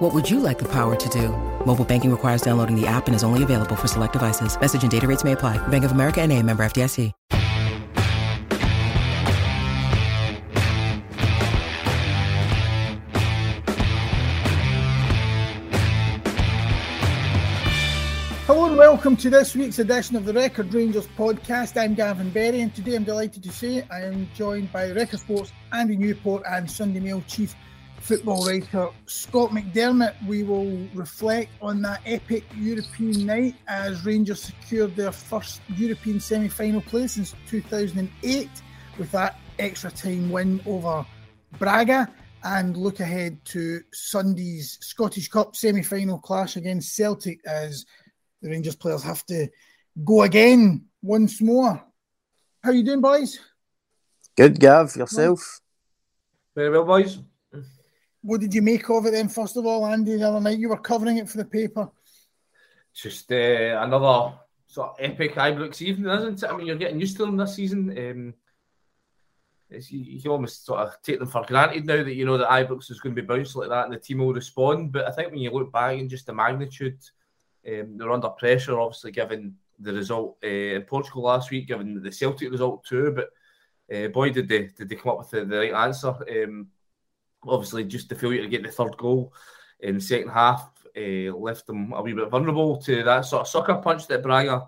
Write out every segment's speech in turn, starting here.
What would you like the power to do? Mobile banking requires downloading the app and is only available for select devices. Message and data rates may apply. Bank of America and a member FDIC. Hello and welcome to this week's edition of the Record Rangers podcast. I'm Gavin Berry and today I'm delighted to say I am joined by Record Sports Andy Newport and Sunday Mail chief football writer Scott McDermott. We will reflect on that epic European night as Rangers secured their first European semi final place since 2008 with that extra time win over Braga and look ahead to Sunday's Scottish Cup semi final clash against Celtic as the Rangers players have to go again once more. How you doing, boys? Good, Gav. Yourself? Very well, boys. What did you make of it then? First of all, Andy, the other night you were covering it for the paper. Just uh, another sort of epic Ibrox evening, isn't it? I mean, you're getting used to them this season. Um, you, you almost sort of take them for granted now that you know that Ibrox is going to be bounced like that and the team will respond. But I think when you look back and just the magnitude um, they're under pressure, obviously, given the result uh, in Portugal last week, given the Celtic result too. But uh, boy, did they did they come up with the, the right answer. Um, obviously, just the failure to get the third goal in the second half uh, left them a wee bit vulnerable to that sort of sucker punch that Braga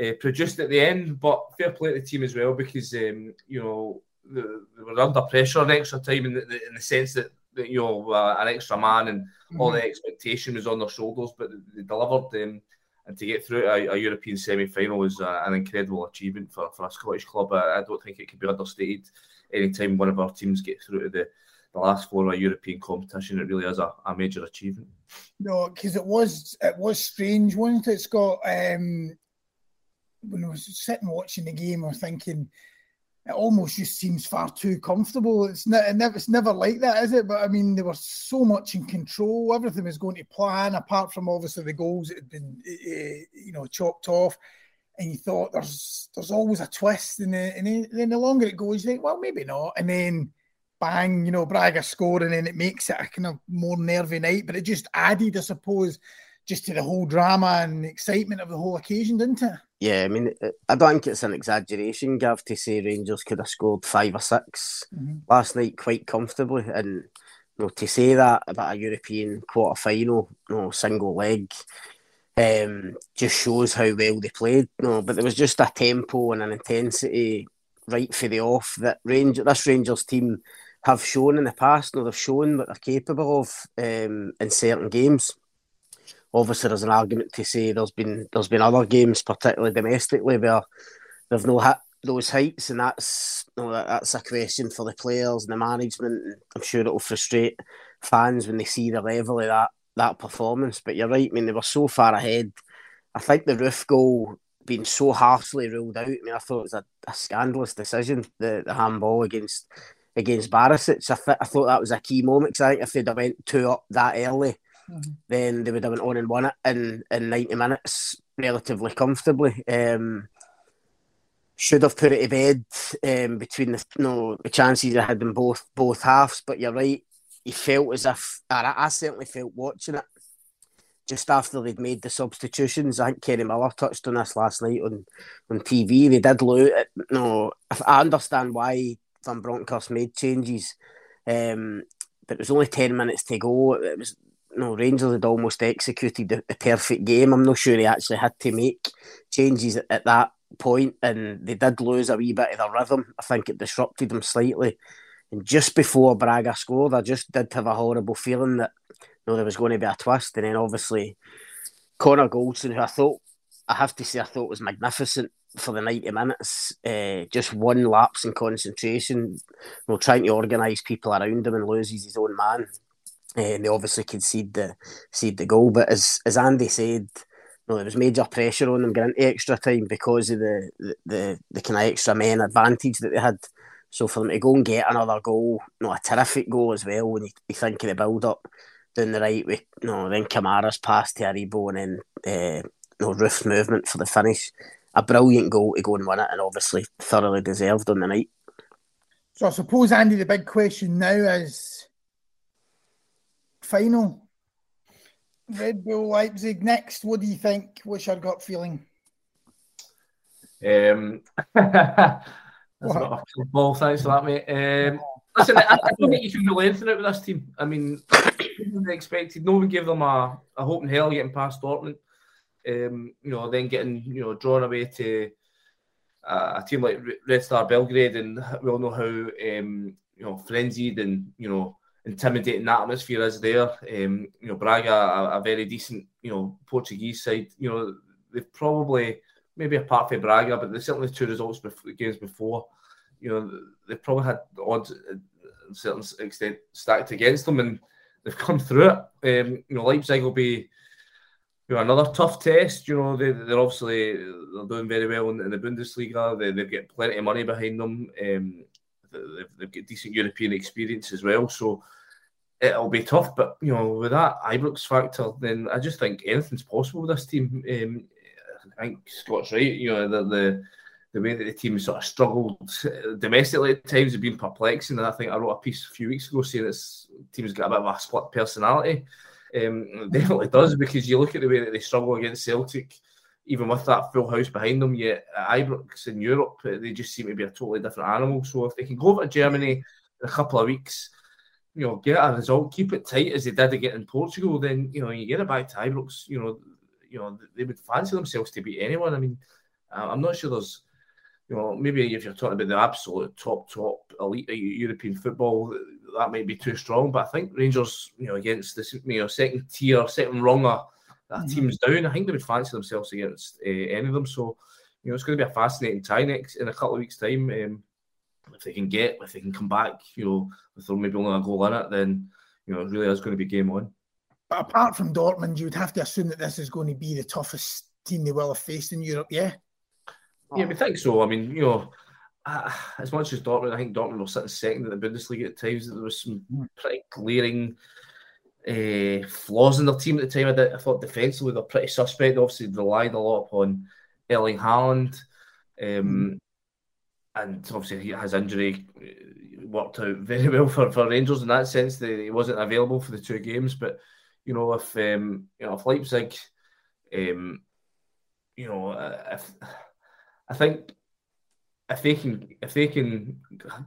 uh, produced at the end. But fair play to the team as well because um, you know they, they, were under pressure an extra time in the, in the sense that, that you know uh, an extra man and mm-hmm. all the expectation was on their shoulders, but they delivered. Um, and to get through a, a European semi-final is uh, an incredible achievement for, for a Scottish club. I, I don't think it can be understated. Anytime one of our teams get through to the the last four of a European competition, it really is a, a major achievement. No, because it was it was strange, wasn't it, Scott? Um, when I was sitting watching the game, I was thinking it almost just seems far too comfortable. It's, ne- it never, it's never like that, is it? But I mean, they were so much in control. Everything was going to plan, apart from obviously the goals that had been, uh, you know, chopped off. And you thought there's there's always a twist, and then, and then the longer it goes, you think, well, maybe not. And then bang, you know, Braga score, and then it makes it a kind of more nervy night. But it just added, I suppose, just to the whole drama and excitement of the whole occasion, didn't it? Yeah, I mean, I don't think it's an exaggeration, Gav, to say Rangers could have scored five or 6 mm-hmm. last night quite comfortably. And you know, to say that about a European quarter final, you know, single leg, um, just shows how well they played. You know, but there was just a tempo and an intensity right for the off that Ranger this Rangers team have shown in the past. Know, they've shown what they're capable of um, in certain games. Obviously, there's an argument to say there's been there's been other games, particularly domestically, where they've no hit those heights, and that's you know, that's a question for the players and the management. I'm sure it will frustrate fans when they see the level of that that performance. But you're right. I mean, they were so far ahead. I think the Roofe goal being so harshly ruled out. I mean, I thought it was a, a scandalous decision, the, the handball against against Barisic. I, th- I thought that was a key moment because I think if they'd have went two up that early, mm-hmm. then they would have went on and won it in, in 90 minutes relatively comfortably. Um, should have put it to bed um, between the you know, the chances I had in both both halves. But you're right, he felt as if I, I certainly felt watching it just after they'd made the substitutions. I think Kenny Miller touched on this last night on, on TV. They did look you know, I understand why Van Bronckhorst made changes, um, but it was only 10 minutes to go. It was, you know, Rangers had almost executed the, the perfect game. I'm not sure he actually had to make changes at, at that point, and they did lose a wee bit of their rhythm. I think it disrupted them slightly. And just before Braga scored, I just did have a horrible feeling that you know there was going to be a twist, and then obviously Connor Goldson, who I thought I have to say I thought it was magnificent for the ninety minutes. Uh, just one lapse in concentration, you know, trying to organise people around him and loses his own man. Uh, and they obviously concede the concede the goal. But as as Andy said, no, there was major pressure on them getting into extra time because of the the, the, the kind of extra men advantage that they had. So for them to go and get another goal, you know, a terrific goal as well when you, you think of the build up down the right with you know, then Kamara's pass to Aribo and then uh, you know, Roofe's movement for the finish. A brilliant goal to go and win it and obviously thoroughly deserved on the night. So I suppose Andy the big question now is final Red Bull Leipzig next. What do you think? What's your gut feeling? Um, that's what? not a ball. Thanks for that, mate. Um, listen, I, I, don't think you can rule anything out with this team. I mean, they expected. No one gave them a, a hope in hell getting past Dortmund. Um, you know, then getting you know drawn away to uh, a team like Red Star Belgrade, and we all know how um, you know frenzied and you know intimidating atmosphere is there. Um, you know, Braga, a, a, very decent, you know, Portuguese side. You know, they've probably maybe apart from Braga, but there's certainly two results before, games before. You know, they've probably had odds to a certain extent stacked against them, and they've come through it. Um, you know, Leipzig will be. You know, another tough test. You know, they, they're obviously they're doing very well in, in the Bundesliga. They, they've got plenty of money behind them. Um, they've, they've got decent European experience as well. So it'll be tough. But you know, with that Ibrox factor, then I just think anything's possible with this team. Um, I think Scott's right. You know, the, the the way that the team sort of struggled domestically at times have been perplexing. And I think I wrote a piece a few weeks ago saying this team's got a bit of a split personality. Um, definitely does because you look at the way that they struggle against Celtic, even with that full house behind them. Yet Ibrox in Europe, they just seem to be a totally different animal. So if they can go over to Germany in a couple of weeks you know, get a result, keep it tight as they did again in Portugal, then you know you get it back to Ibrox. You know, you know they would fancy themselves to beat anyone. I mean, I'm not sure there's, you know, maybe if you're talking about the absolute top top elite European football, that might be too strong. But I think Rangers, you know, against this, you know, second tier, second runger, that mm-hmm. team's down. I think they would fancy themselves against uh, any of them. So, you know, it's going to be a fascinating tie next in a couple of weeks' time. Um, if they can get, if they can come back, you know, with maybe only a goal in it, then you know it really is going to be game on. But apart from Dortmund, you would have to assume that this is going to be the toughest team they will have faced in Europe. Yeah. Yeah, we think so. I mean, you know, uh, as much as Dortmund, I think Dortmund will sit second in the Bundesliga at times. There was some hmm. pretty glaring uh, flaws in their team at the time. I, I thought defensively they're pretty suspect. Obviously, relied a lot upon Erling Haaland. Um, and obviously his injury uh, worked out very well for, for Rangers in that sense that he wasn't available for the two games. But you know, if um, you know if Leipzig, um, you know, uh, if I think if they can, if they can,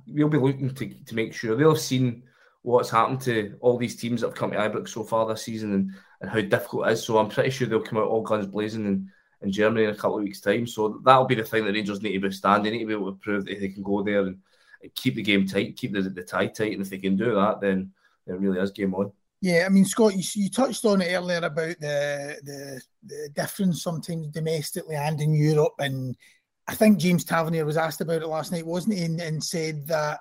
we'll be looking to to make sure they'll have seen what's happened to all these teams that have come to Ibrox so far this season and, and how difficult it is. So I'm pretty sure they'll come out all guns blazing and in Germany in a couple of weeks' time. So that'll be the thing that Rangers need to be withstand. They need to be able to prove that they can go there and keep the game tight, keep the, the tie tight. And if they can do that, then it really is game on. Yeah, I mean, Scott, you, you touched on it earlier about the, the the difference sometimes domestically and in Europe. And I think James Tavernier was asked about it last night, wasn't he? And, and said that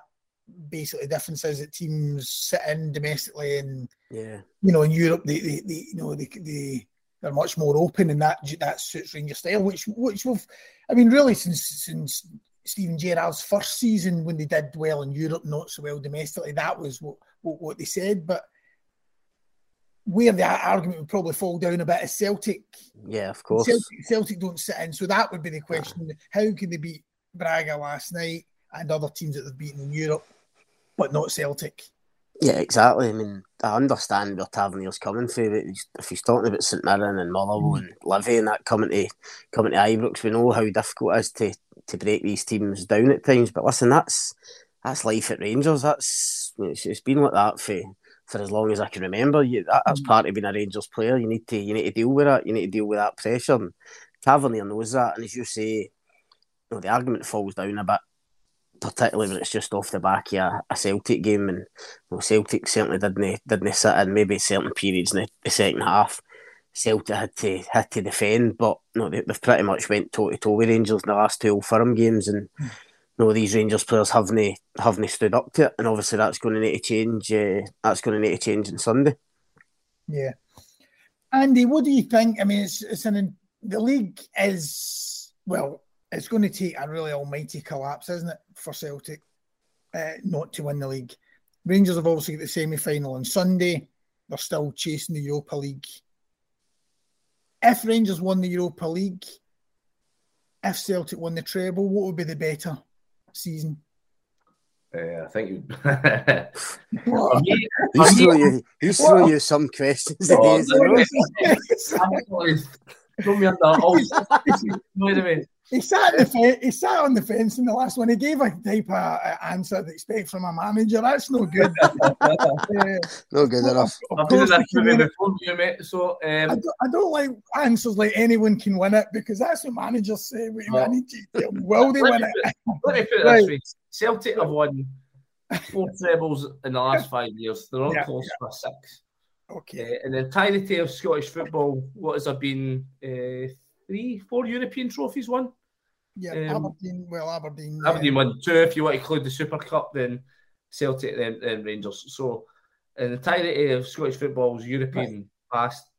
basically the difference is that teams sit in domestically and yeah, you know, in Europe they, they, they you know they, they they're much more open, and that that suits Ranger style. Which which we've, I mean, really since since Steven Gerrard's first season when they did well in Europe, not so well domestically, that was what what, what they said. But where the argument would probably fall down a bit is Celtic. Yeah, of course. Celtic, Celtic don't sit in, so that would be the question. How can they beat Braga last night and other teams that they've beaten in Europe, but not Celtic? Yeah, exactly. I mean, I understand where Tavernier's coming from. If he's talking about St Mirren and Motherwell mm. and Livy and that coming to coming to Ibrox, we know how difficult it is to, to break these teams down at times. But listen, that's that's life at Rangers. That's it's, it's been like that for for as long as I can remember. You, that, that's mm. part of being a Rangers player. You need to you need to deal with it. You need to deal with that pressure. And Tavernier knows that, and as you say, you know, the argument falls down a bit particularly when it's just off the back of a, a Celtic game, and well, Celtic certainly didn't didn't sit in maybe certain periods in the, the second half. Celtic had to had to defend, but no, they, have pretty much went toe to toe with Rangers in the last two Old Firm games, and mm. No, these Rangers players haven't haven't stood up to it, and obviously that's going to need to change. Uh, that's going to need to change on Sunday. Yeah, Andy, what do you think? I mean, it's it's an the league is well, it's going to take a really almighty collapse, isn't it, for Celtic uh, not to win the league? Rangers have obviously got the semi final on Sunday. They're still chasing the Europa League. If Rangers won the Europa League, if Celtic won the treble, what would be the better season? Uh, I think you. he's throwing you, he's throwing you some questions. Oh, Throw me under all. He sat, the fe- he sat on the fence in the last one. He gave a type of answer that expect from a manager. That's no good. uh, no good enough. I've been in that before you, mate. So um, I, don't, I, don't, like answers like anyone can win it because that's what managers say. We, need to, will they win it? let me put it right. this way: Celtic have won four trebles in the last five years. They're on yeah, close yeah. for six. Okay. Uh, in the entirety of Scottish football, what has there been? Uh, three, four European trophies won. Yeah, um, Aberdeen. Well, Aberdeen. Aberdeen yeah. won two. If you want to include the Super Cup, then Celtic, then, then Rangers. So, in the entirety of Scottish football's European right. past,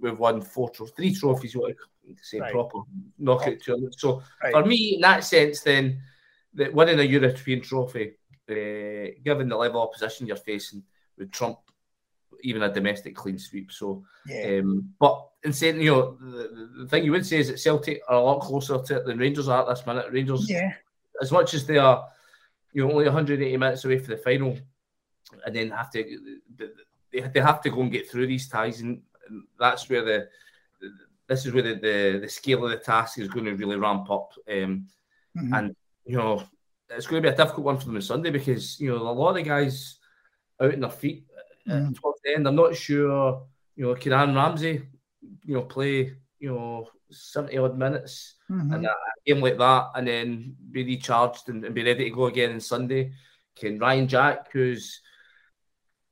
we've won four trophies, three trophies. You want to say right. proper knockout tournament. So, right. for me, in that sense, then that winning a European trophy, uh, given the level of opposition you're facing, would trump even a domestic clean sweep. So, yeah. um, but in saying, you know, the, the, thing you would say is that Celtic are a lot closer to it than Rangers are at this minute. Rangers, yeah. as much as they are, you know, only 180 minutes away for the final, and then have to they, they have to go and get through these ties, and, and that's where the this is where the, the, the scale of the task is going to really ramp up. Um, mm-hmm. And you know, it's going to be a difficult one for them on Sunday because you know a lot of the guys out in their feet mm-hmm. towards the end. I'm not sure. You know, can Aaron Ramsey, you know, play you know seventy odd minutes mm-hmm. and a game like that, and then be recharged and, and, be ready to go again on Sunday? Can Ryan Jack, who's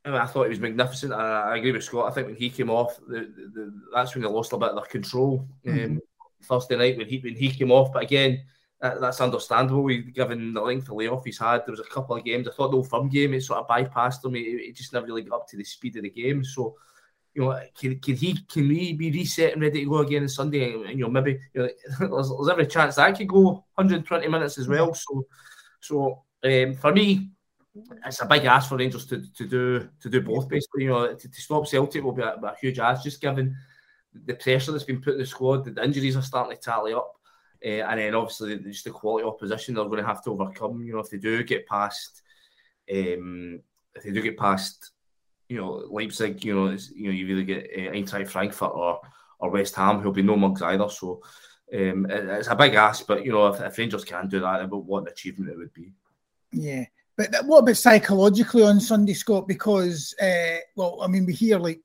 I, mean, I thought he was magnificent. I, I, agree with Scott. I think when he came off, the, the, the, that's when they lost a bit of their control. Mm-hmm. Um, Thursday night when he when he came off, but again, that, that's understandable. given the length of layoff he's had, there was a couple of games. I thought the old firm game, it sort of bypassed him. It, just never really got up to the speed of the game. So, you know, can, can he can he be reset and ready to go again on Sunday? And, you know, maybe you know, there's, there's, every chance that could go 120 minutes as well. So, so um, for me, it's a big ask for Rangers to, to do to do both. Basically, you know, to, to stop Celtic will be a, a huge ask, just given the pressure that's been put in the squad. The injuries are starting to tally up. Uh, and then obviously just the quality opposition they're going to have to overcome. You know, if they do get past, um, if they do get past, you know, Leipzig, you know, you know, you either get uh, Eintracht Frankfurt or or West Ham, who'll be no mugs either. So um, it, it's a big ask, but you know, if, if Rangers can do that, about what an achievement it would be. Yeah. But what about psychologically on Sunday, Scott? Because, uh, well, I mean, we hear like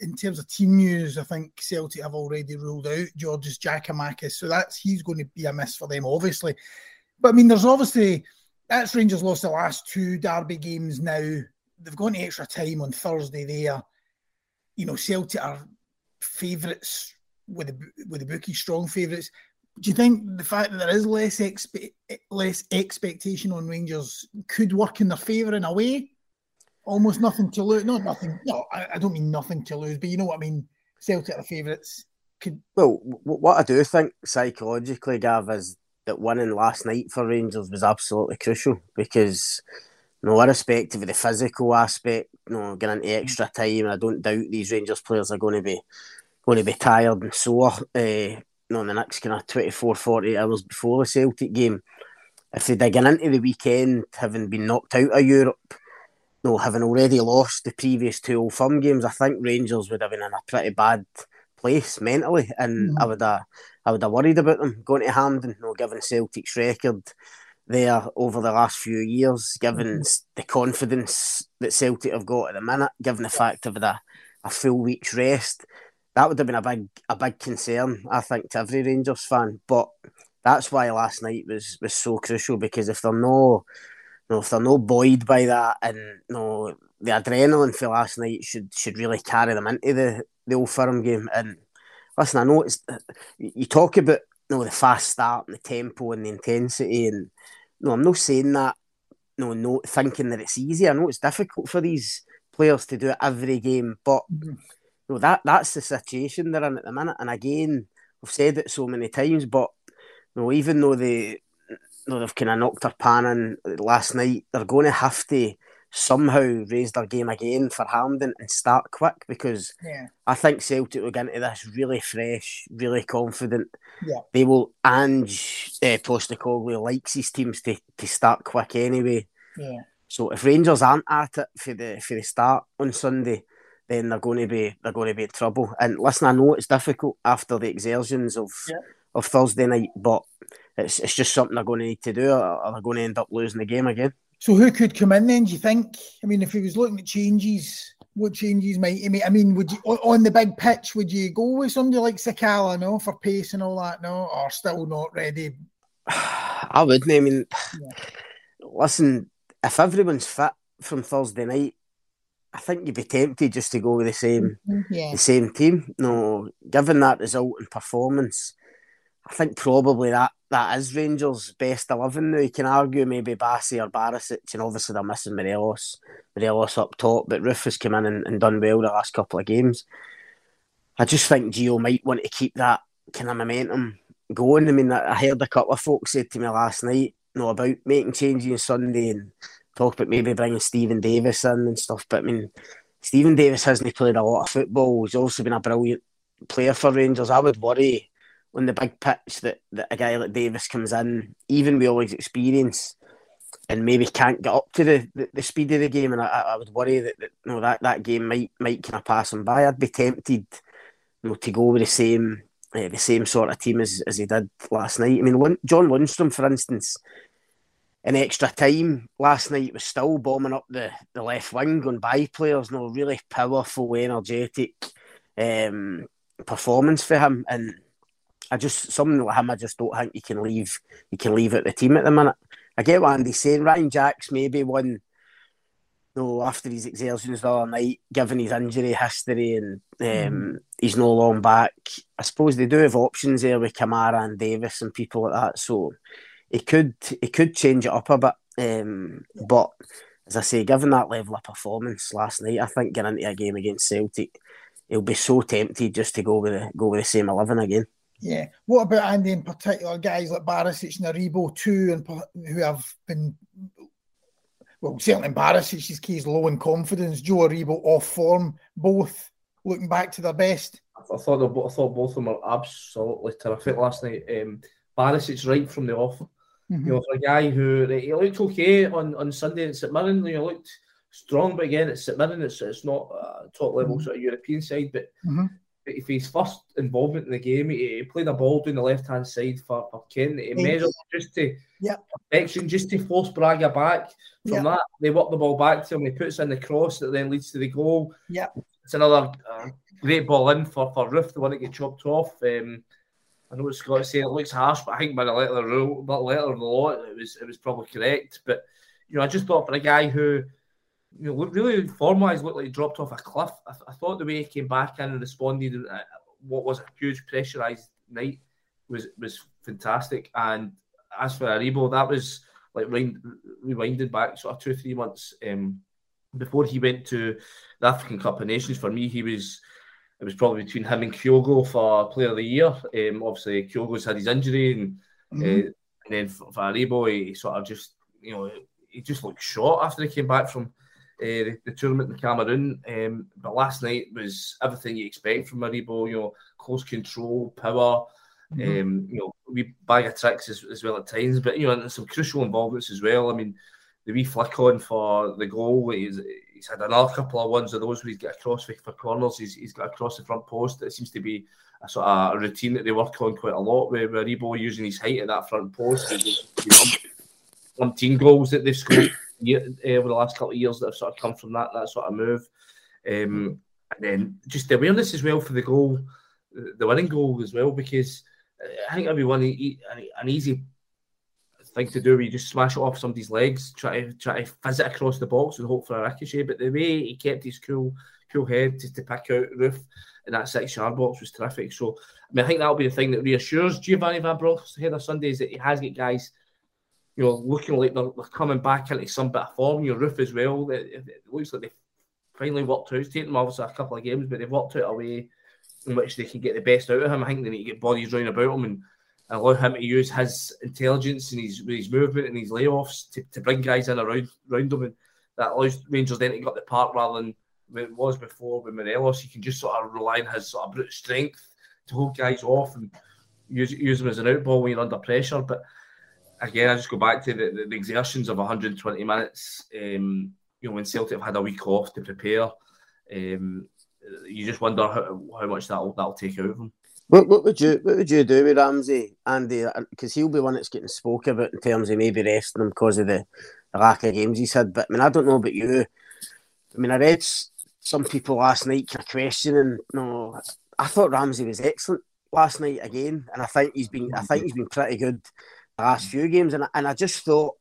in terms of team news, I think Celtic have already ruled out Georgios Giakoumakis, so that's he's going to be a miss for them, obviously. But I mean, there's obviously that's Rangers lost the last two derby games now. They've gone to extra time on Thursday there. You know, Celtic are favourites with the with the bookie, strong favourites. Do you think the fact that there is less expe- less expectation on Rangers could work in their favour in a way? Almost nothing to lose. Not nothing. No, I, I, don't mean nothing to lose, but you know what I mean. Celtic are favourites. Could... Well, what I do think psychologically, Gav, is that winning last night for Rangers was absolutely crucial because, you know, irrespective of the physical aspect, you know, getting into extra time, I don't doubt these Rangers players are going to be going to be tired and sore. Uh, you know, in the next kind of 24, 40 hours before the Celtic game. If they're digging into the weekend, having been knocked out of Europe, know, having already lost the previous two Old Firm games, I think Rangers would have been in a pretty bad place mentally, and mm-hmm. I would have, I would have worried about them going to Hampden. You know, given Celtic's record there over the last few years, given mm-hmm. the confidence that Celtic have got at the minute, given the fact of a, a full week's rest, that would have been a big, a big concern, I think, to every Rangers fan. But that's why last night was was so crucial because if they're no know, if they're not buoyed by that and you know, the adrenaline for last night should should really carry them into the, the old firm game. And listen, I know it's you talk about you know, the fast start and the tempo and the intensity and no, I'm not saying that no, no thinking that it's easy. I know it's difficult for these players to do it every game, but mm-hmm. you know, that that's the situation they're in at the minute. And again, we've said it so many times, but you know, even though they you know, they've kind of knocked their pan in last night, they're going to have to somehow raise their game again for Hampden and start quick because yeah. I think Celtic will get into this really fresh, really confident. Yeah. They will, Ange uh, Postecoglou likes his teams to, to start quick anyway. Yeah. So if Rangers aren't at it for the for the start on Sunday, then they're going to be they're going to be in trouble. And listen, I know it's difficult after the exertions of yeah. Of Thursday night, but it's it's just something they're going to need to do, or they're going to end up losing the game again. So who could come in then? Do you think? I mean, if he was looking at changes, what changes might he make? I mean, would you on the big pitch? Would you go with somebody like Sakala, no, for pace and all that, no, or still not ready? I wouldn't. I mean, yeah. listen, if everyone's fit from Thursday night, I think you'd be tempted just to go with the same, mm-hmm. yeah. the same team. No, given that result and performance, I think probably that that is Rangers' best eleven. Now you can argue maybe Bassey or Barisic, and obviously they're missing Morelos, Morelos up top, but has come in and, and, done well the last couple of games. I just think Gio might want to keep that kind of momentum going. I mean, I heard a couple of folks say to me last night, you know, about making changes on Sunday and talk about maybe bringing Stephen Davis in and stuff. But I mean, Stephen Davis hasn't played a lot of football. He's also been a brilliant player for Rangers. I would worry on the big pitch that, that a guy like Davis comes in, even with all his experience, and maybe can't get up to the, the, the speed of the game. And I, I would worry that, that you know, that, that game might might kind of pass him by. I'd be tempted you know, to go with the same uh, the same sort of team as, as he did last night. I mean, John Lundstram, for instance, in extra time last night was still bombing up the, the left wing, going by players. No, really powerful, energetic um, performance for him. And I just something like him, I just don't think you can leave. You can leave at the team at the minute. I get what Andy's saying. Ryan Jacks maybe one. No, after his exertions the other night, given his injury history and um, mm. he's no long back, I suppose they do have options there with Kamara and Davis and people like that. So it could he could change it up a bit. Um, but as I say, given that level of performance last night, I think getting into a game against Celtic, he'll be so tempted just to go with the go with the same eleven again. Yeah. What about Andy in particular? Guys like Barisic and Aribo too, and who have been well, certainly Barisic's key is low in confidence. Joe Aribo off form, both looking back to their best. I thought I thought both of them were absolutely terrific last night. Um, Barisic's right from the off. Mm-hmm. You know, for a guy who he looked okay on, on Sunday at St Mirren, you know, looked strong, but again, it's St Mirren, it's, it's not a top level mm-hmm. sort of European side. But mm-hmm. If his first involvement in the game, he, he played a ball down the left hand side for, for Kent. He measured just to yep. perfection, just to force Braga back. From yep. that, they work the ball back to him. He puts in the cross that then leads to the goal. Yeah, it's another uh, great ball in for for Roofe, the one that gets chopped off. Um, I know what Scott saying it looks harsh, but I think by the letter of the rule, but letter of the law, it was it was probably correct. But you know, I just thought for a guy who you know really formalised looked like he dropped off a cliff. I, I, thought the way he came back in and responded, uh, what was a huge pressurised night, was was fantastic. And as for Aribo, that was like rewinded back sort of two or three months um, before he went to the African Cup of Nations. For me, he was it was probably between him and Kyogo for Player of the Year. Um, obviously, Kyogo's had his injury, and, mm-hmm. uh, and then for, for Aribo, he sort of just, you know, he just looked short after he came back from uh, the, the, tournament in Cameroon. Um, but last night was everything you expect from Aribo, you know, close control, power, mm-hmm. um, you know, we bag of tricks as, as, well at times, but, you know, and some crucial involvements as well. I mean, the wee flick on for the goal, he's, he's had another couple of ones of those where he's got across for corners. He's, he's got across the front post. It seems to be a sort of a routine that they work on quite a lot. Where, where Aribo using his height at that front post. Umpteen goals that they've scored uh, over the last couple of years that have sort of come from that that sort of move. Um, and then just the awareness as well for the goal, the winning goal as well, because I think everyone an easy thing to do where you just smash it off somebody's legs, try to try to fizz it across the box and hope for a ricochet. But the way he kept his cool cool head to, to pick out Roofe in that six yard box was terrific. So I mean I think that'll be the thing that reassures Giovanni Van Bronckhorst Sunday is that he has got guys, you know, looking like they're, they're, coming back into some bit of form. Your Roofe as well. It, it, looks like they finally worked out. It's taken them obviously a couple of games, but they've worked out a way in which they can get the best out of him. I think they need to get bodies round about him and, allow him to use his intelligence and his his movement and his layoffs to, to bring guys in around around him. And that allows Rangers then to get the park rather than it was before with Morelos. You can just sort of rely on his sort of brute strength to hold guys off and use use them as an outball when you're under pressure. But again, I just go back to the, the, exertions of 120 minutes. Um, you know, when Celtic have had a week off to prepare, um, you just wonder how, how much that'll that'll take out of them. What, what would you what would you do with Ramsey, Andy? Because he'll be one that's getting spoke about in terms of maybe resting him because of the, lack of games he's had. But I mean, I don't know about you. I mean, I read some people last night kind of questioning. Know, I thought Ramsey was excellent last night again, and I think he's been I think he's been pretty good last few games, and and I just thought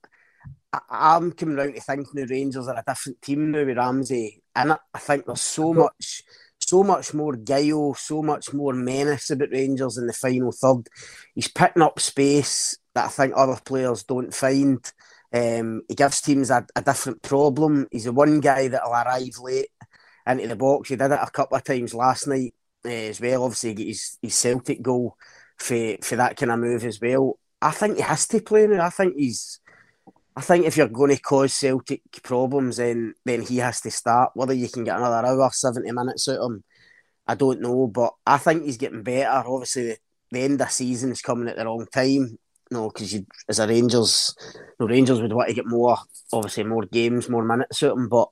I, am coming around to thinking the Rangers are a different team now with Ramsey, and I, I think there's so much so much more guile, so much more menace about Rangers in the final third. He's picking up space that I think other players don't find. Um, he gives teams a, a, different problem. He's the one guy that'll arrive late into the box. He did it a couple of times last night uh, as well. Obviously, his, his Celtic goal for for that kind of move as well. I think he has to play now. I think he's. I think if you're going to cause Celtic problems, then then he has to start. Whether you can get another hour, seventy minutes out of him, I don't know. But I think he's getting better. Obviously, the, the end of season is coming at the wrong time. No, because you as a Rangers, no Rangers would want to get more, obviously more games, more minutes out of him. But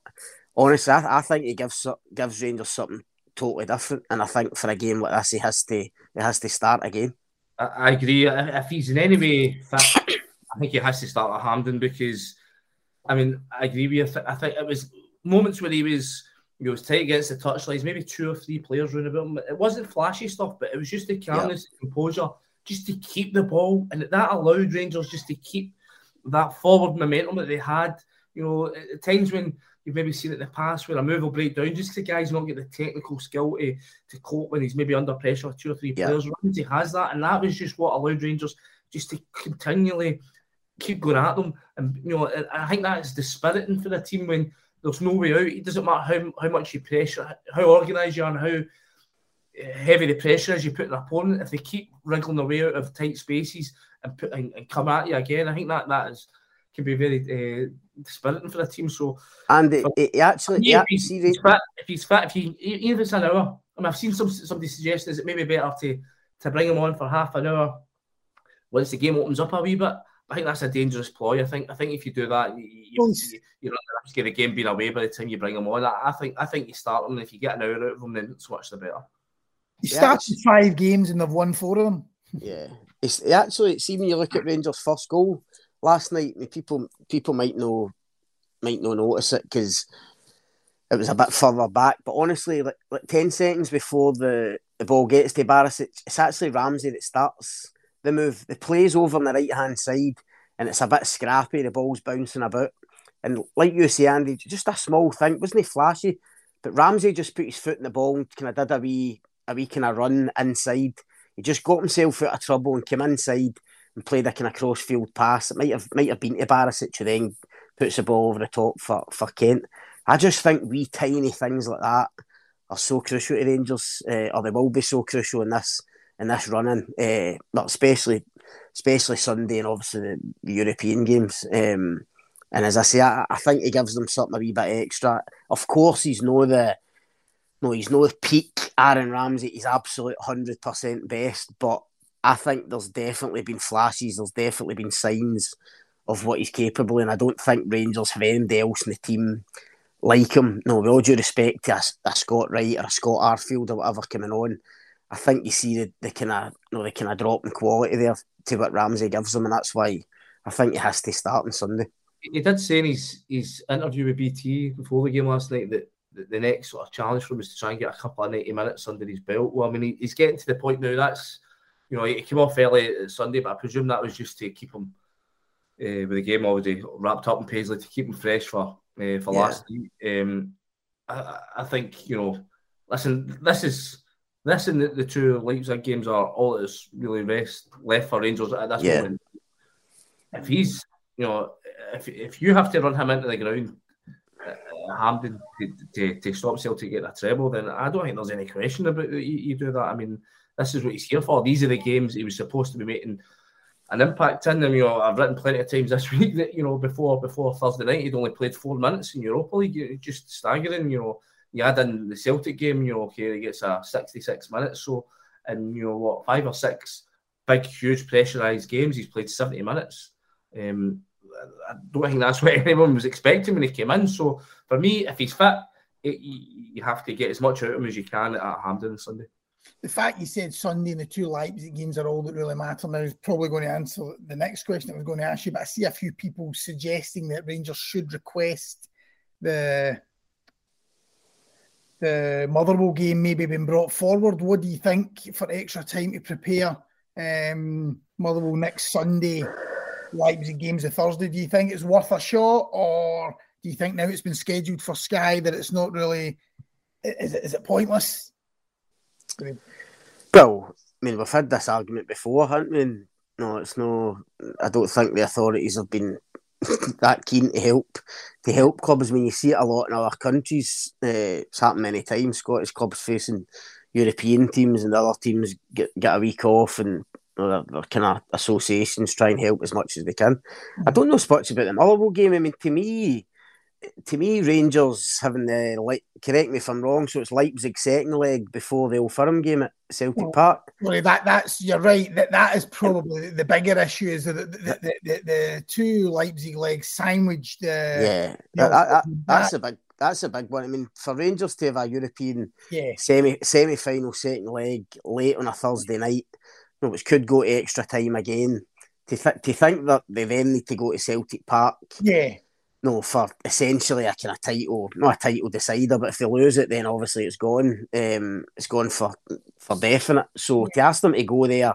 honestly, I, I think he gives gives Rangers something totally different, and I think for a game like this, he has to he has to start again. I, I agree. If he's in any way fit, I think he has to start at Hampden because, I mean, I agree with you. I think it was moments where he was he was tight against the touchlines, maybe two or three players running about him. It wasn't flashy stuff, but it was just the calmness, yeah. composure, just to keep the ball, and that allowed Rangers just to keep that forward momentum that they had. You know, at times when you've maybe seen it in the past where a move will break down just because the guy's not get the technical skill to, to cope when he's maybe under pressure, two or three yeah. players. Ramsey has that, and that was just what allowed Rangers just to continually keep going at them. And you know, I think that is dispiriting for the team when there's no way out. It doesn't matter how, how much you pressure, how organised you are, and how eh, heavy the pressure is you put an opponent. If they keep wriggling their way out of tight spaces and put and, and come at you again, I think that that is can be very uh, dispiriting for the team. So, and it, it actually, yeah, if, he's, he's fit, if he's fat, if he even if it's an hour, I mean, I've seen some somebody suggesting is it maybe better to to bring him on for half an hour once the game opens up a wee bit. I think that's a dangerous ploy. I think I think if you do that, you, you, you run the risk of the game being away by the time you bring him on. I, I think I think you start him. If you get an hour out of him, then so much the better. He yeah, started five games and they've won four of them. Yeah, it's actually see when you look at Rangers' first goal last night. People people might know might not notice it because it was a bit further back. But honestly, like, like ten seconds before the, the ball gets to Barisic, it's actually Ramsey that starts the move. The play's over on the right hand side, and it's a bit scrappy. The ball's bouncing about, and like you say, Andy, just a small thing. Wasn't he flashy? But Ramsey just put his foot in the ball and kind of did a wee a wee kind of run inside. He just got himself out of trouble and came inside and played a kind of cross field pass. It might have might have been to Barisic who then puts the ball over the top for, for Kent. I just think wee tiny things like that are so crucial to Rangers, uh, or they will be so crucial in this in this running, uh, but especially especially Sunday and obviously the, European games. Um, and as I say, I, I, think he gives them something a wee bit extra. Of course, he's no the no, he's no peak Aaron Ramsey. He's absolute hundred percent best, but I think there's definitely been flashes. There's definitely been signs of what he's capable, and I don't think Rangers have anybody else in the team like him. No, with all due respect to a, a Scott Wright or a Scott Arfield or whatever coming on, I think you see the, the kind of you know, the kind of drop in quality there to what Ramsey gives him, and that's why I think he has to start on Sunday. He did say in his, his interview with BT before the game last night that the, next sort of challenge for him is to try and get a couple of 90 minutes under his belt. Well, I mean, he, he's getting to the point now that's you know, he came off early Sunday, but I presume that was just to keep him uh, with the game already wrapped up in Paisley to keep him fresh for uh, for yeah. last week. Um, I, I, think you know, listen, this is this and the, the two Leipzig games are all that's really rest left for Rangers at this yeah. moment. If he's, you know, if if you have to run him into the ground Hampden to, to, to stop Celtic get a treble, then I don't think there's any question about you, you do that. I mean, this is what he's here for. These are the games he was supposed to be making an impact in them. You know, I've written plenty of times this week that you know before before Thursday night he'd only played four minutes in Europa League. Just staggering. You know, you add in the Celtic game. You know, okay, he gets a sixty-six minutes. So, and you know what, five or six big, huge pressurized games, he's played seventy minutes. Um, I don't think that's what anyone was expecting when he came in. So for me, if he's fit, it, you have to get as much out of him as you can at Hampden on Sunday the fact you said Sunday and the two Leipzig games are all that really matter now is probably going to answer the next question I was going to ask you. But I see a few people suggesting that Rangers should request the the Motherwell game maybe been brought forward. What do you think for extra time to prepare um, Motherwell next Sunday? Leipzig games a Thursday. Do you think it's worth a shot, or do you think now it's been scheduled for Sky that it's not really? Is it, is it pointless? Well, I mean, we've had this argument before, haven't we? no, it's no. I don't think the authorities have been that keen to help to help clubs. When you see it a lot in other countries, uh, it's happened many times. Scottish clubs facing European teams, and other teams get get a week off, and you know, their, kind of associations try and help as much as they can. I don't know much about the Motherwell game. I mean, to me, to me, Rangers having the like. Correct me if I'm wrong. So it's Leipzig second leg before the Old Firm game at Celtic well, Park. Well, that that's you're right. That that is probably the bigger issue is that the, the, the, the two Leipzig legs sandwiched. Uh, yeah, that, that, that's a big that's a big one. I mean, for Rangers to have a European yeah. semi semi final second leg late on a Thursday night, which could go to extra time again. To, th- to think that they then need to go to Celtic Park, yeah, no, for essentially a kind of title, not a title decider, but if they lose it, then obviously it's gone. Um, it's gone for for definite. So to ask them to go there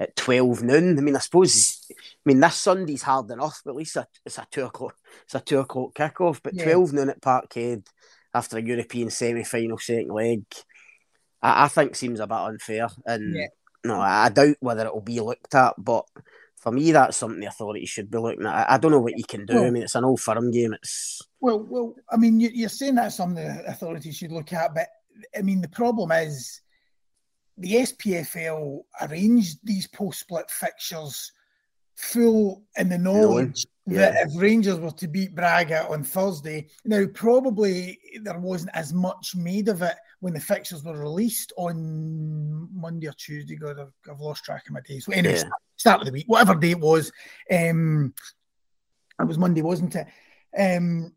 at twelve noon, I mean, I suppose, I mean, this Sunday's hard enough, but at least it's a two o'clock, it's a two o'clock kickoff. But yeah. twelve noon at Parkhead after a European semi-final second leg, I, I think seems a bit unfair, and yeah. no, I doubt whether it will be looked at, but for me, that's something the authorities should be looking at. I don't know what you can do. Well, I mean, it's an old firm game. It's well, well. I mean, you're saying that's something the authorities should look at, but I mean, the problem is the SPFL arranged these post-split fixtures full in the knowledge yeah. that if Rangers were to beat Braga on Thursday, now probably there wasn't as much made of it when the fixtures were released on Monday or Tuesday. God, I've, I've lost track of my days. So anyway, yeah start of the week, whatever day it was. Um, it was Monday, wasn't it? Um,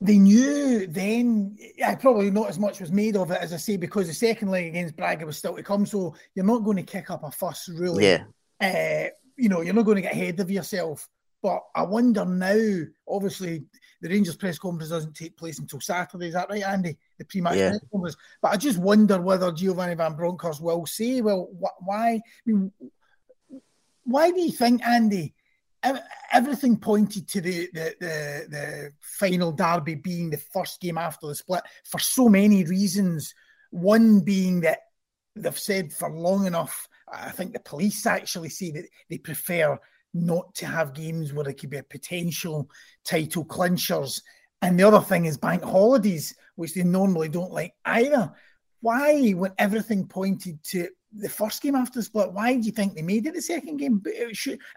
they knew then, yeah, probably not as much was made of it, as I say, because the second leg against Braga was still to come. So you're not going to kick up a fuss, really. Yeah. Uh, you know, you're not going to get ahead of yourself. But I wonder now, obviously, the Rangers press conference doesn't take place until Saturday. Is that right, Andy? The pre-match yeah. press conference. But I just wonder whether Giovanni Van Bronckhorst will say, well, wh- why? I mean, why do you think, Andy? Everything pointed to the, the, the, the final derby being the first game after the split for so many reasons. One being that they've said for long enough, I think the police actually say that they prefer not to have games where there could be a potential title clinchers. And the other thing is bank holidays, which they normally don't like either. Why, when everything pointed to the first game after the split. Why do you think they made it the second game?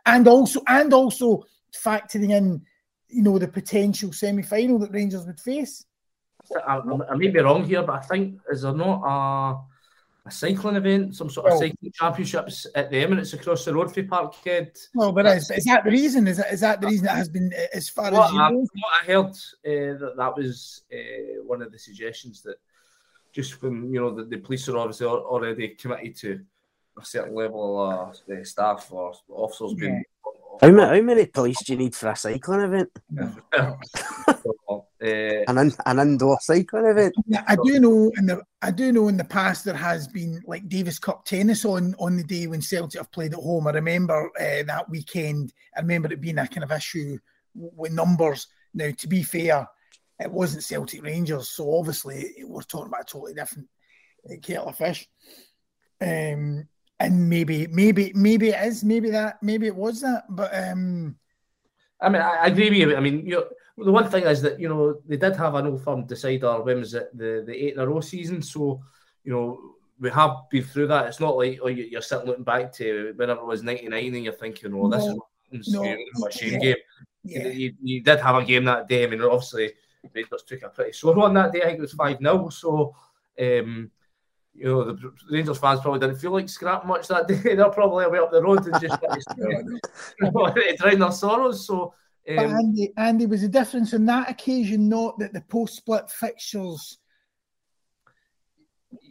And also, and also factoring in, you know, the potential semi-final that Rangers would face. I, I, may be wrong here, but I think is there not a a cycling event, some sort of well, cycling championships at the Emirates across the road for Parkhead? Well, but is, is that the reason? Is that, is that the reason that has been as far well, as you I, know? I heard uh, that that was uh, one of the suggestions that just when you know the, the police are obviously already committed to a certain level of uh, staff or officers yeah. being. How many, how many police do you need for a cycling event? uh, an, in, an indoor cycling event. I do know in the I do know in the past there has been like Davis Cup tennis on on the day when Celtic have played at home. I remember uh, that weekend. I remember it being a kind of issue with numbers. Now, to be fair, it wasn't Celtic Rangers, so obviously we're talking about a totally different kettle of fish. Um, and maybe, maybe, maybe it is, maybe that, maybe it was that, but um, I mean, I, I agree with you. I mean, you the one thing is that you know they did have an old firm decider. When was it? The the eight in a row season. So you know we have been through that. It's not like oh you're sitting looking back to whenever it was ninety nine and you're thinking, oh this no, is. No, a shame yeah. game. Yeah. You, you, did have a game that day. I mean, obviously Rangers took a pretty sore on that day. I think it was five 0 So. Um, you know, the Rangers fans probably didn't feel like scrap much that day. They're probably away up the road and just to drown their sorrows. So um, but Andy, Andy, was the difference on that occasion not that the post-split fixtures?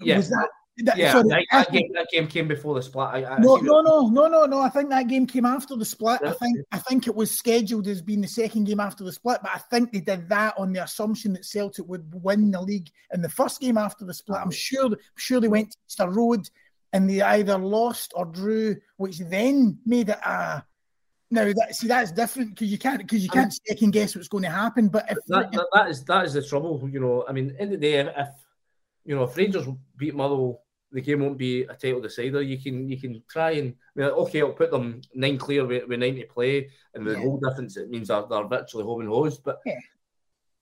Yeah, was that, that, yeah, sorry, that, that, game, that game came before the split. I, I no, no, no, no, no, no. I think that game came after the split. I think I think it was scheduled as being the second game after the split, but I think they did that on the assumption that Celtic would win the league in the first game after the split. I'm sure, I'm sure they went to Easter Road and they either lost or drew, which then made it a now that see that's different because you can't because you can't second guess what's going to happen. But if that, that, that is that is the trouble, you know. I mean, in the day, if you know if Rangers beat Motherwell, the game won't be a title decider. You can you can try and I mean, okay, I'll put them nine clear with, with nine to play, and the yeah. whole difference it means they're, they're virtually home and hosed. But yeah.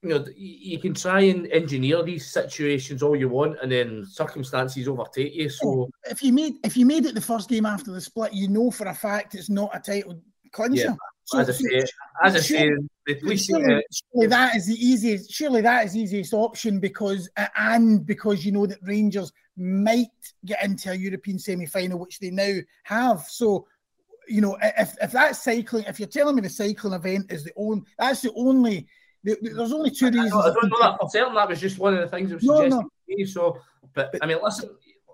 you know, you can try and engineer these situations all you want, and then circumstances overtake you. So if you made if you made it the first game after the split, you know for a fact it's not a title clincher. Yeah. So, as I say, as I say, the police surely, uh, surely that is the easiest. Surely that is the easiest option because uh, and because you know that Rangers might get into a European semi-final, which they now have. So, you know, if if that cycling, if you're telling me the cycling event is the only, that's the only. There's only two reasons. I don't, I don't know that for certain. That was just one of the things that was no, suggested no. to me. So, but, but I mean, listen,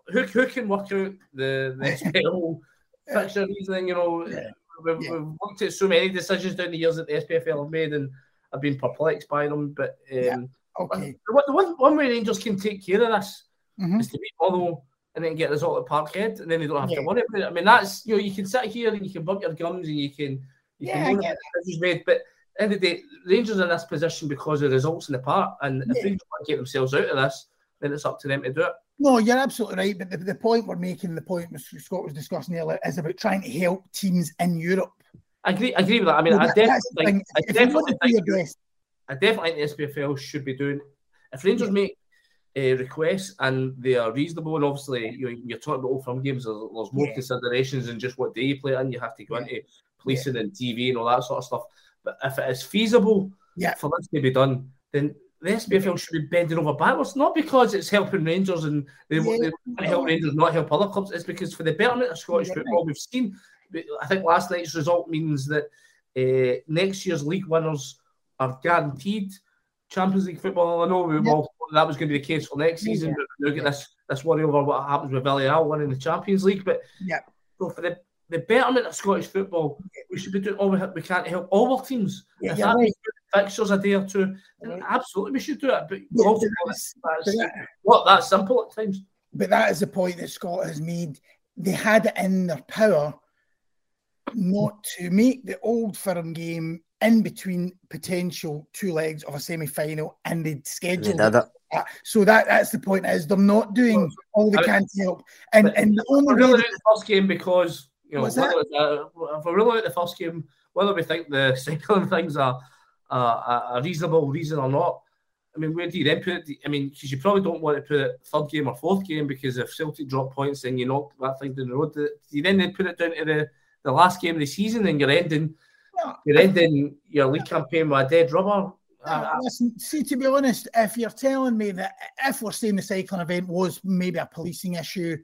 who, who can work out the the whole fixture reasoning? You know. Yeah We've, yeah. we've, looked at so many decisions down the years that the SPFL have made, and I've been perplexed by them. But um, yeah. okay, the, one, one way Rangers can take care of this mm-hmm. is to beat Motherwell and then get us all at Parkhead, and then they don't have yeah. to worry about it. I mean, that's you know, you can sit here and you can bump your gums and you can you yeah, can decisions made, but. At the end of the day, Rangers are in this position because of results in the park, and if Rangers want to get themselves out of this, then it's up to them to do it. No, you're absolutely right. But the, the point we're making, the point Mr. Scott was discussing earlier, is about trying to help teams in Europe. I agree. I agree with that. I mean, I definitely, think, I definitely think, I definitely think the SPFL should be doing. If Rangers yeah. make uh, requests and they are reasonable, and obviously you know, you're talking about old firm games, there's, there's more yeah. considerations than just what day you play in. You have to go yeah. into policing and TV and all that sort of stuff. But if it is feasible for this to be done, then the SPFL should be bending over backwards, not because it's helping Rangers and they, yeah. they want to help Rangers, not help other clubs. It's because for the betterment of Scottish yeah. football, we've seen. I think last night's result means that uh, next year's league winners are guaranteed Champions League football. I know we yeah. all that was going to be the case for next season, but we're get this this worry over what happens with Villarreal winning the Champions League. But yeah, so for the the betterment of Scottish football, we should be doing all we, we can to help all our teams. Yeah, if that right. fixtures a day or two, right. absolutely we should do it. But yeah, also, that's, that's that, what that's simple at times. But that is the point that Scott has made. They had it in their power not to make the old firm game in between potential two legs of a semi final and they'd scheduled it. So that that's the point is they're not doing all they can to help. And and the only really the first game because you know, whether, uh, if we're really at the first game, whether we think the cycling things are uh, a reasonable reason or not, I mean, where do you then put it? I mean, because you probably don't want to put it third game or fourth game because if Celtic drop points and you knock that thing down the road, you then put it down to the, the last game of the season and you're ending you're ending your league campaign with a dead rubber. Uh, listen, see, to be honest, if you're telling me that if we're saying the cycling event was maybe a policing issue,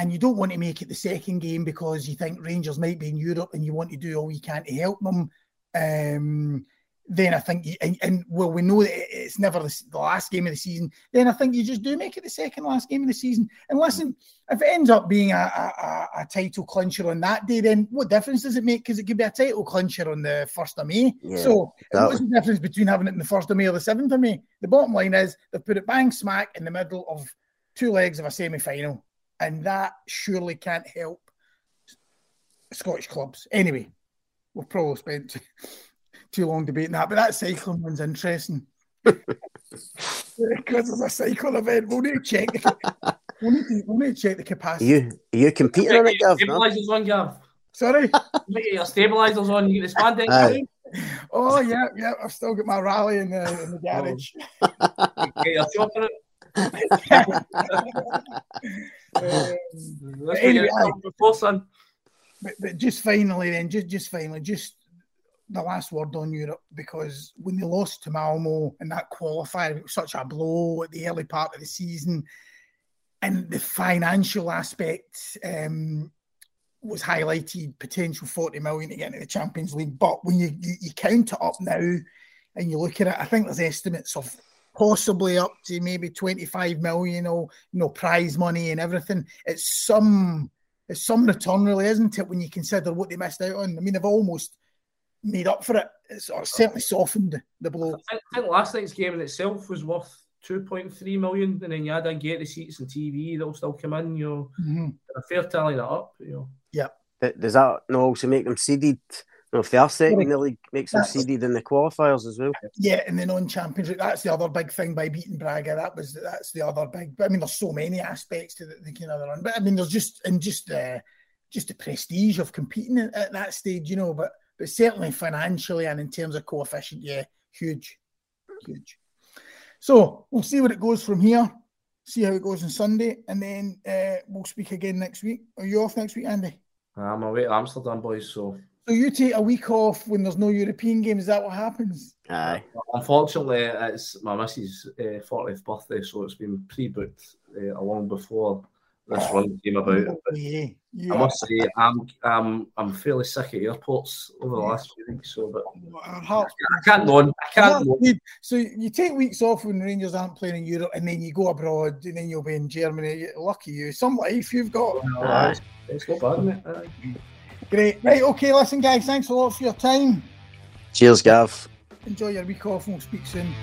and you don't want to make it the second game because you think Rangers might be in Europe and you want to do all you can to help them, um, then I think, you, and, and, well, we know that it's never the, the, last game of the season. Then I think you just do make it the second last game of the season. And listen, if it ends up being a, a, a title clincher on that day, then what difference does it make? Because it could be a title clincher on the first of May. Yeah, so what's the difference between having it in the first of May or the seventh of May? The bottom line is they've put it bang smack in the middle of two legs of a semi-final and that surely can't help Scottish clubs. Anyway, we've probably spent too long debating that, but that cycling one's interesting. because it's a cycle event, we'll need to check. The, we'll, need to, we'll need to check the capacity. Are you, are you competing on it, Gav? Stabilisers on, Gav. Sorry? Your stabilisers on, you get the spandex. oh yeah, yeah. I've still got my Raleigh in the in the oh. garage. Get your shop for it. Um, Let's anyway, get before, son. but, but just finally, then, just just finally, just the last word on Europe because when they lost to Malmo in that qualifier, it was such a blow at the early part of the season, and the financial aspect um, was highlighted potential 40 million to get into the Champions League. But when you, you, you count it up now and you look at it, I think there's estimates of possibly up to maybe 25 million or you know prize money and everything. It's some it's some return really, isn't it, when you consider what they missed out on? I mean, they've almost made up for it. It's or certainly softened the blow. I think, I think last night's game in itself was worth 2.3 million, and then you add in get receipts and TV, they'll still come in. You know, Mhm. a fair tally that up. You know, yeah. Does that not also make them seeded? No, if they are second in the league, makes them That's- seeded in the qualifiers as well. Yeah, and the non-championship. That's the other big thing by beating Braga. That was that's the other big. But I mean, there's so many aspects to the, the kind of run. But I mean, there's just and just the just the prestige of competing at, at that stage, you know. But but certainly financially and in terms of coefficient, yeah, huge, huge. So we'll see where it goes from here. See how it goes on Sunday, and then uh, we'll speak again next week. Are you off next week, Andy? I'm away to Amsterdam, boys. So So you take a week off when there's no European games. Is that what happens? Aye. unfortunately, it's my missus' uh, 40th birthday, so it's been pre-booked uh, long before this run came about. Oh, yeah. I must say, I'm I'm I'm fairly sick at airports over the last few weeks, so but I can't go on. I can't go on. So you take weeks off when Rangers aren't playing in Europe, and then you go abroad, and then you'll be in Germany. Lucky you, some life you've got. Aye. It's not bad. Great. Right. Okay. Listen, guys. Thanks a lot for your time. Cheers, Gav. Enjoy your week off, and we'll speak soon.